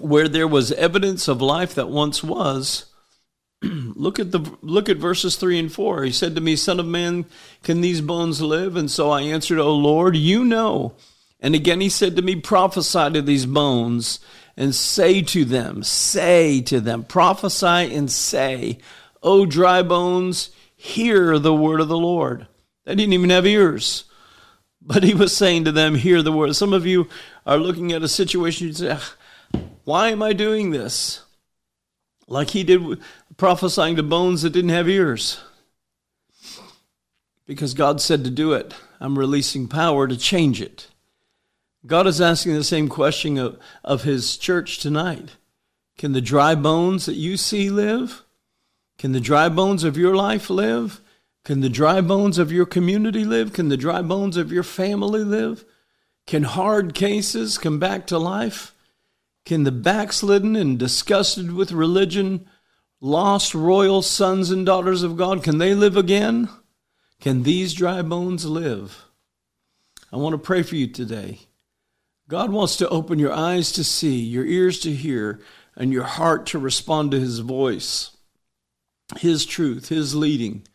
where there was evidence of life that once was, <clears throat> look at the look at verses 3 and 4 he said to me son of man can these bones live? And so i answered o lord you know. And again he said to me prophesy to these bones and say to them say to them prophesy and say o dry bones hear the word of the lord they didn't even have ears. But he was saying to them hear the word. Some of you are looking at a situation you say why am I doing this? Like he did prophesying to bones that didn't have ears. Because God said to do it. I'm releasing power to change it. God is asking the same question of, of his church tonight. Can the dry bones that you see live? Can the dry bones of your life live? Can the dry bones of your community live? Can the dry bones of your family live? Can hard cases come back to life? Can the backslidden and disgusted with religion, lost royal sons and daughters of God, can they live again? Can these dry bones live? I want to pray for you today. God wants to open your eyes to see, your ears to hear, and your heart to respond to His voice, His truth, His leading,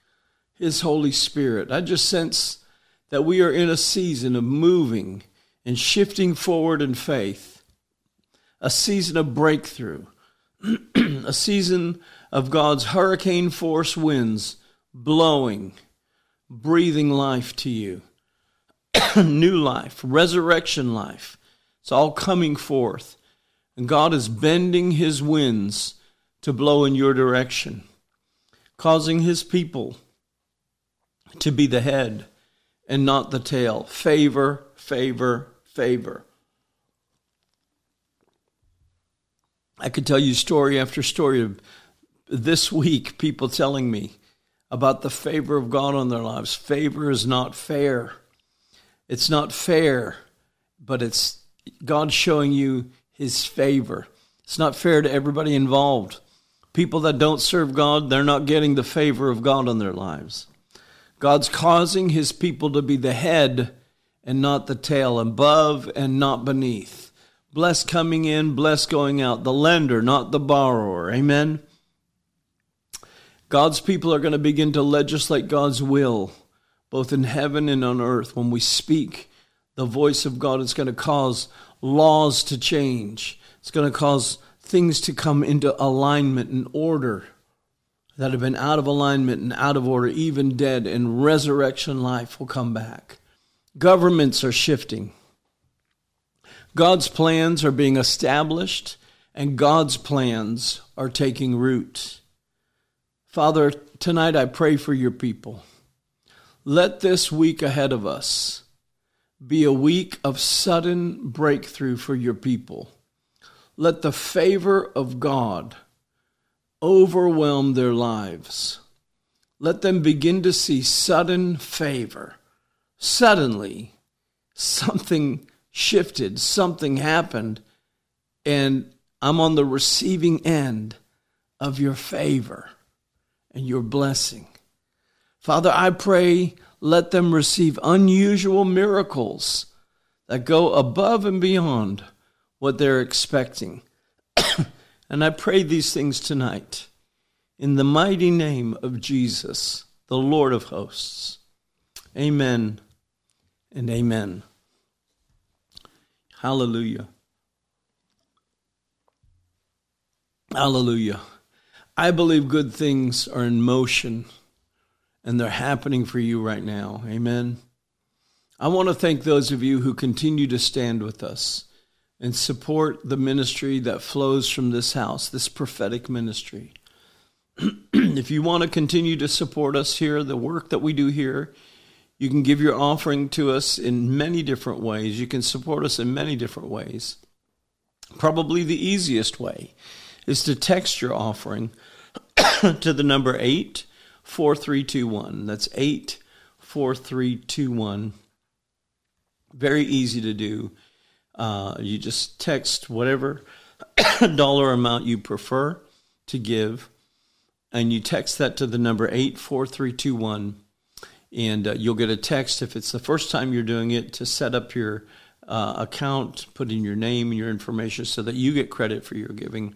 His Holy Spirit. I just sense that we are in a season of moving and shifting forward in faith. A season of breakthrough, <clears throat> a season of God's hurricane force winds blowing, breathing life to you. <clears throat> New life, resurrection life. It's all coming forth. And God is bending his winds to blow in your direction, causing his people to be the head and not the tail. Favor, favor, favor. I could tell you story after story of this week, people telling me about the favor of God on their lives. Favor is not fair. It's not fair, but it's God showing you his favor. It's not fair to everybody involved. People that don't serve God, they're not getting the favor of God on their lives. God's causing his people to be the head and not the tail, above and not beneath. Blessed coming in, blessed going out, the lender, not the borrower. Amen. God's people are going to begin to legislate God's will, both in heaven and on earth. When we speak, the voice of God is going to cause laws to change, it's going to cause things to come into alignment and order that have been out of alignment and out of order, even dead, and resurrection life will come back. Governments are shifting. God's plans are being established, and God's plans are taking root. Father, tonight I pray for your people. Let this week ahead of us be a week of sudden breakthrough for your people. Let the favor of God overwhelm their lives. Let them begin to see sudden favor. Suddenly, something shifted, something happened, and I'm on the receiving end of your favor and your blessing. Father, I pray let them receive unusual miracles that go above and beyond what they're expecting. <coughs> and I pray these things tonight in the mighty name of Jesus, the Lord of hosts. Amen and amen. Hallelujah. Hallelujah. I believe good things are in motion and they're happening for you right now. Amen. I want to thank those of you who continue to stand with us and support the ministry that flows from this house, this prophetic ministry. <clears throat> if you want to continue to support us here, the work that we do here, you can give your offering to us in many different ways. You can support us in many different ways. Probably the easiest way is to text your offering <coughs> to the number 84321. That's 84321. Very easy to do. Uh, you just text whatever <coughs> dollar amount you prefer to give, and you text that to the number 84321. And uh, you'll get a text if it's the first time you're doing it to set up your uh, account, put in your name and your information so that you get credit for your giving.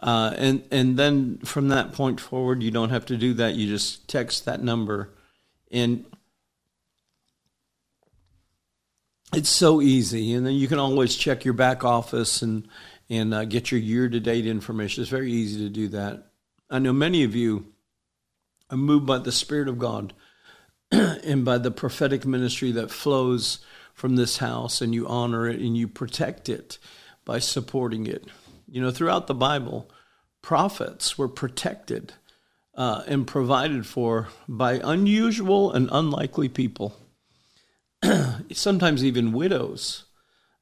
Uh, and and then from that point forward, you don't have to do that. You just text that number, and it's so easy. And then you can always check your back office and and uh, get your year to date information. It's very easy to do that. I know many of you are moved by the Spirit of God <clears throat> and by the prophetic ministry that flows from this house, and you honor it and you protect it by supporting it. You know, throughout the Bible, prophets were protected uh, and provided for by unusual and unlikely people, <clears throat> sometimes even widows.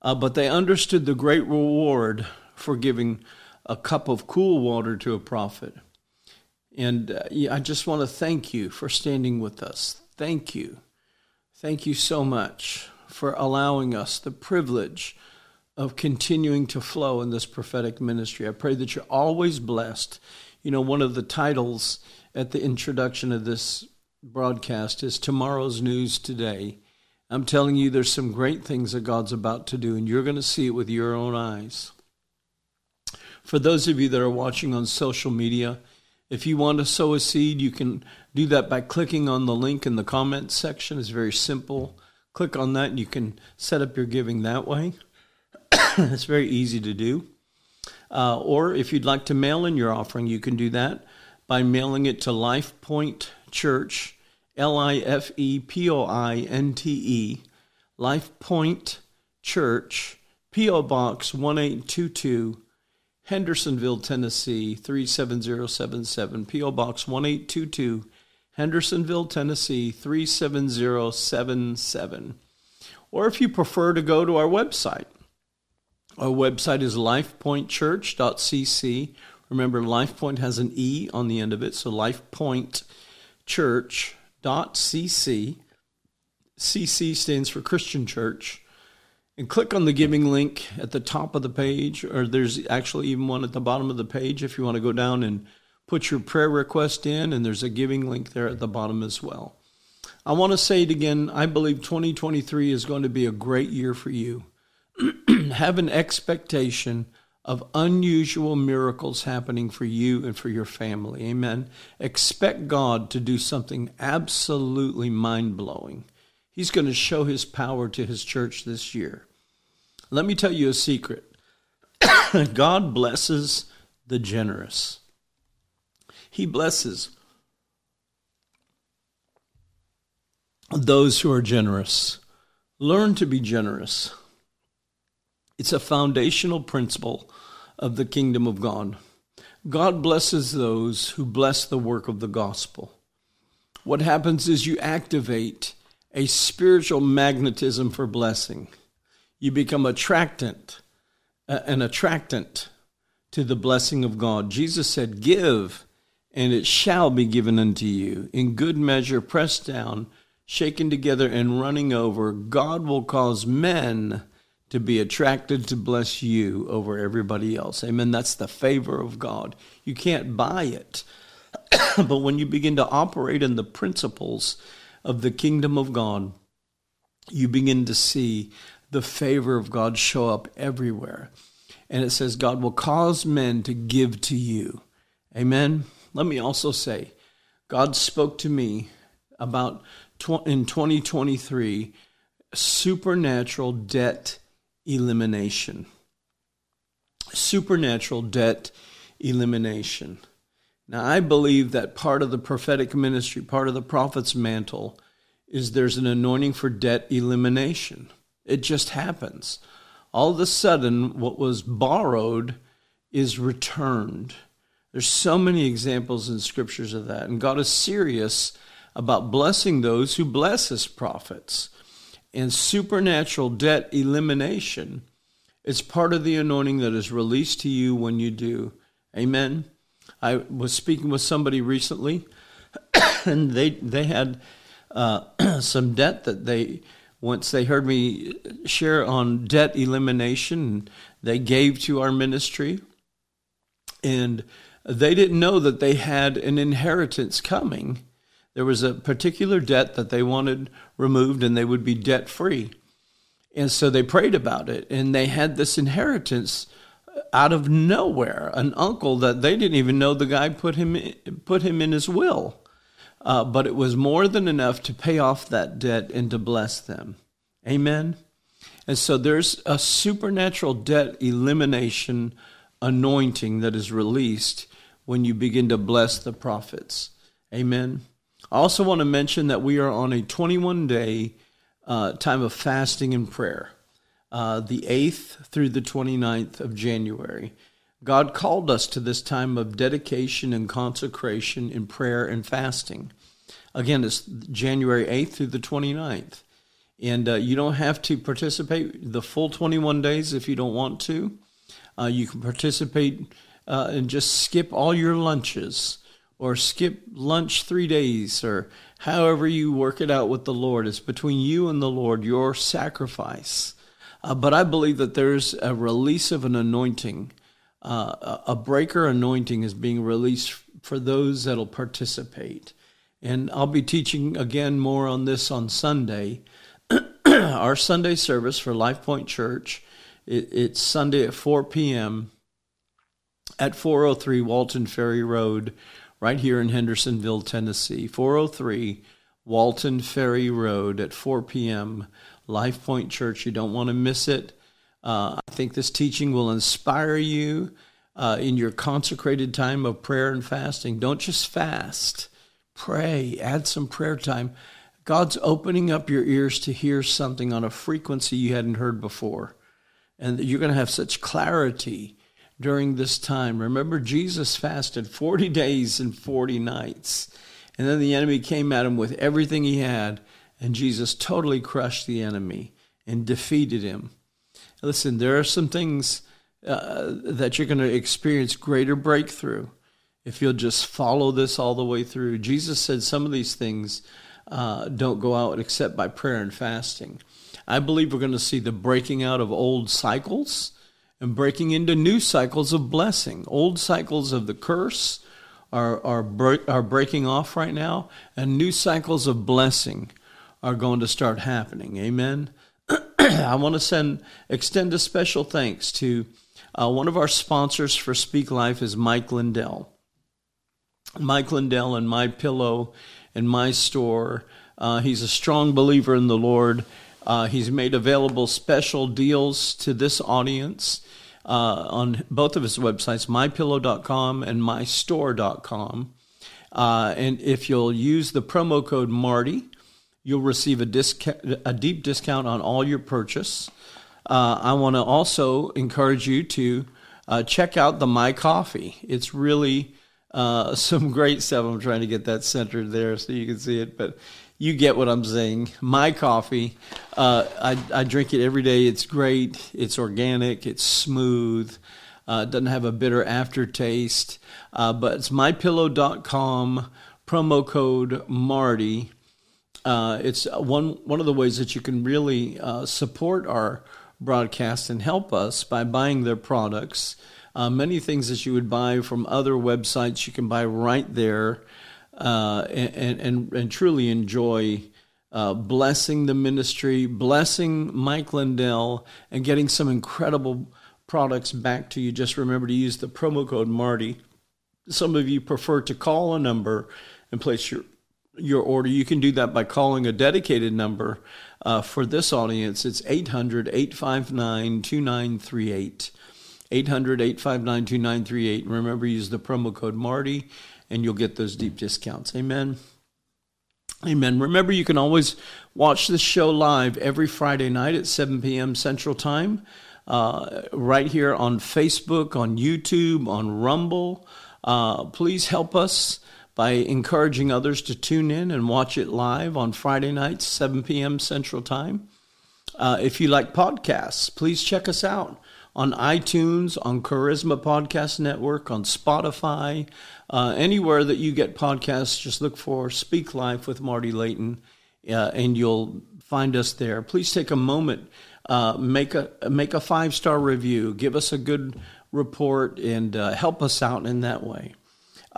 Uh, but they understood the great reward for giving a cup of cool water to a prophet. And uh, I just want to thank you for standing with us. Thank you. Thank you so much for allowing us the privilege of continuing to flow in this prophetic ministry. I pray that you're always blessed. You know, one of the titles at the introduction of this broadcast is Tomorrow's News Today. I'm telling you, there's some great things that God's about to do, and you're going to see it with your own eyes. For those of you that are watching on social media, if you want to sow a seed, you can do that by clicking on the link in the comments section. It's very simple. Click on that, and you can set up your giving that way. <coughs> it's very easy to do. Uh, or if you'd like to mail in your offering, you can do that by mailing it to LifePointe Church, L I F E P O I N T E, LifePointe Church, P.O. Box 1822, Hendersonville, Tennessee 37077. P.O. Box 1822, Hendersonville, Tennessee 37077. Or if you prefer to go to our website, our website is lifepointchurch.cc. Remember, LifePointe has an E on the end of it, so lifepointchurch.cc. CC stands for Christian Church. And click on the giving link at the top of the page, or there's actually even one at the bottom of the page if you want to go down and put your prayer request in, and there's a giving link there at the bottom as well. I want to say it again. I believe 2023 is going to be a great year for you. <clears throat> Have an expectation of unusual miracles happening for you and for your family. Amen. Expect God to do something absolutely mind blowing. He's going to show his power to his church this year. Let me tell you a secret <coughs> God blesses the generous, He blesses those who are generous. Learn to be generous. It's a foundational principle of the kingdom of God. God blesses those who bless the work of the gospel. What happens is you activate a spiritual magnetism for blessing. You become attractant, uh, an attractant to the blessing of God. Jesus said, Give, and it shall be given unto you. In good measure, pressed down, shaken together, and running over, God will cause men to be attracted to bless you over everybody else. Amen. That's the favor of God. You can't buy it. <coughs> but when you begin to operate in the principles of the kingdom of God, you begin to see the favor of God show up everywhere. And it says, God will cause men to give to you. Amen. Let me also say, God spoke to me about in 2023 supernatural debt elimination. Supernatural debt elimination. Now, I believe that part of the prophetic ministry, part of the prophet's mantle, is there's an anointing for debt elimination. It just happens. All of a sudden, what was borrowed is returned. There's so many examples in scriptures of that. And God is serious about blessing those who bless his prophets. And supernatural debt elimination is part of the anointing that is released to you when you do. Amen. I was speaking with somebody recently, <coughs> and they they had uh, <clears throat> some debt that they once they heard me share on debt elimination, they gave to our ministry, and they didn't know that they had an inheritance coming. There was a particular debt that they wanted removed, and they would be debt free. And so they prayed about it, and they had this inheritance out of nowhere, an uncle that they didn't even know the guy put him put him in his will. Uh, but it was more than enough to pay off that debt and to bless them. Amen. And so there's a supernatural debt elimination anointing that is released when you begin to bless the prophets. Amen. I also want to mention that we are on a 21 day uh, time of fasting and prayer uh, the 8th through the 29th of January. God called us to this time of dedication and consecration in prayer and fasting. Again, it's January 8th through the 29th. And uh, you don't have to participate the full 21 days if you don't want to. Uh, you can participate uh, and just skip all your lunches or skip lunch three days or however you work it out with the Lord. It's between you and the Lord, your sacrifice. Uh, but I believe that there's a release of an anointing. Uh, a breaker anointing is being released for those that'll participate. And I'll be teaching again more on this on Sunday. <clears throat> Our Sunday service for LifePointe Church, it, it's Sunday at 4 p.m. at 403 Walton Ferry Road, right here in Hendersonville, Tennessee. 403 Walton Ferry Road at 4 p.m. LifePointe Church. You don't want to miss it. Uh, I think this teaching will inspire you uh, in your consecrated time of prayer and fasting. Don't just fast, pray, add some prayer time. God's opening up your ears to hear something on a frequency you hadn't heard before. And you're going to have such clarity during this time. Remember, Jesus fasted 40 days and 40 nights. And then the enemy came at him with everything he had, and Jesus totally crushed the enemy and defeated him. Listen, there are some things uh, that you're going to experience greater breakthrough if you'll just follow this all the way through. Jesus said some of these things uh, don't go out except by prayer and fasting. I believe we're going to see the breaking out of old cycles and breaking into new cycles of blessing. Old cycles of the curse are, are, are breaking off right now, and new cycles of blessing are going to start happening. Amen. <clears throat> I want to send extend a special thanks to uh, one of our sponsors for Speak Life is Mike Lindell. Mike Lindell and My Pillow and My Store. Uh, he's a strong believer in the Lord. Uh, he's made available special deals to this audience uh, on both of his websites, mypillow.com and mystore.com. Uh, and if you'll use the promo code Marty, you'll receive a, a deep discount on all your purchase. Uh, I want to also encourage you to uh, check out the My Coffee. It's really uh, <laughs> some great stuff. I'm trying to get that centered there so you can see it, but you get what I'm saying. My coffee, uh, I, I drink it every day. It's great. It's organic. It's smooth. Uh, it doesn't have a bitter aftertaste. Uh, but it's mypillow.com, promo code Marty. Uh, it's one one of the ways that you can really uh, support our broadcast and help us by buying their products. Uh, many things that you would buy from other websites, you can buy right there uh, and, and, and truly enjoy uh, blessing the ministry, blessing Mike Lindell, and getting some incredible products back to you. Just remember to use the promo code Marty. Some of you prefer to call a number and place your your order. You can do that by calling a dedicated number. Uh, for this audience, it's 800 859 2938. 800 859 2938. Remember, use the promo code Marty and you'll get those deep discounts. Amen. Amen. Remember, you can always watch this show live every Friday night at 7 p.m. Central Time, uh, right here on Facebook, on YouTube, on Rumble. Uh, please help us by encouraging others to tune in and watch it live on Friday nights, 7 p.m. Central Time. Uh, if you like podcasts, please check us out on iTunes, on Charisma Podcast Network, on Spotify, uh, anywhere that you get podcasts, just look for Speak Life with Marty Layton, uh, and you'll find us there. Please take a moment, uh, make a make a five star review, give us a good report, and uh, help us out in that way.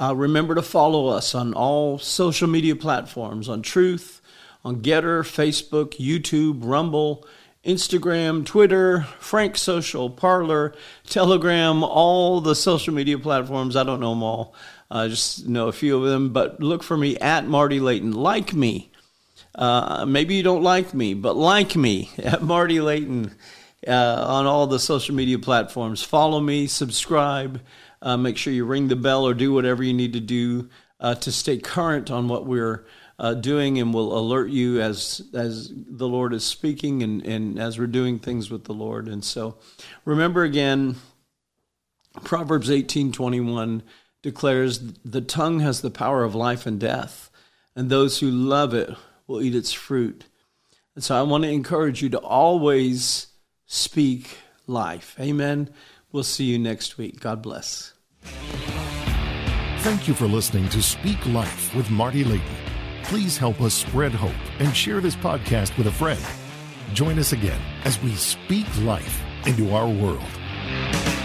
Uh, remember to follow us on all social media platforms on Truth, on Gettr, Facebook, YouTube, Rumble. Instagram, Twitter, Frank Social, Parler, Telegram, all the social media platforms. I don't know them all. I just know a few of them, but look for me at Marty Layton. Like me. Uh, maybe you don't like me, but like me <laughs> at Marty Layton uh, on all the social media platforms. Follow me, subscribe, uh, make sure you ring the bell or do whatever you need to do uh, to stay current on what we're uh, doing, and will alert you as as the Lord is speaking and, and as we're doing things with the Lord. And so, remember again, Proverbs eighteen twenty one declares, The tongue has the power of life and death, and those who love it will eat its fruit. And so I want to encourage you to always speak life. Amen. We'll see you next week. God bless. Thank you for listening to Speak Life with Marty Layton. Please help us spread hope and share this podcast with a friend. Join us again as we speak life into our world.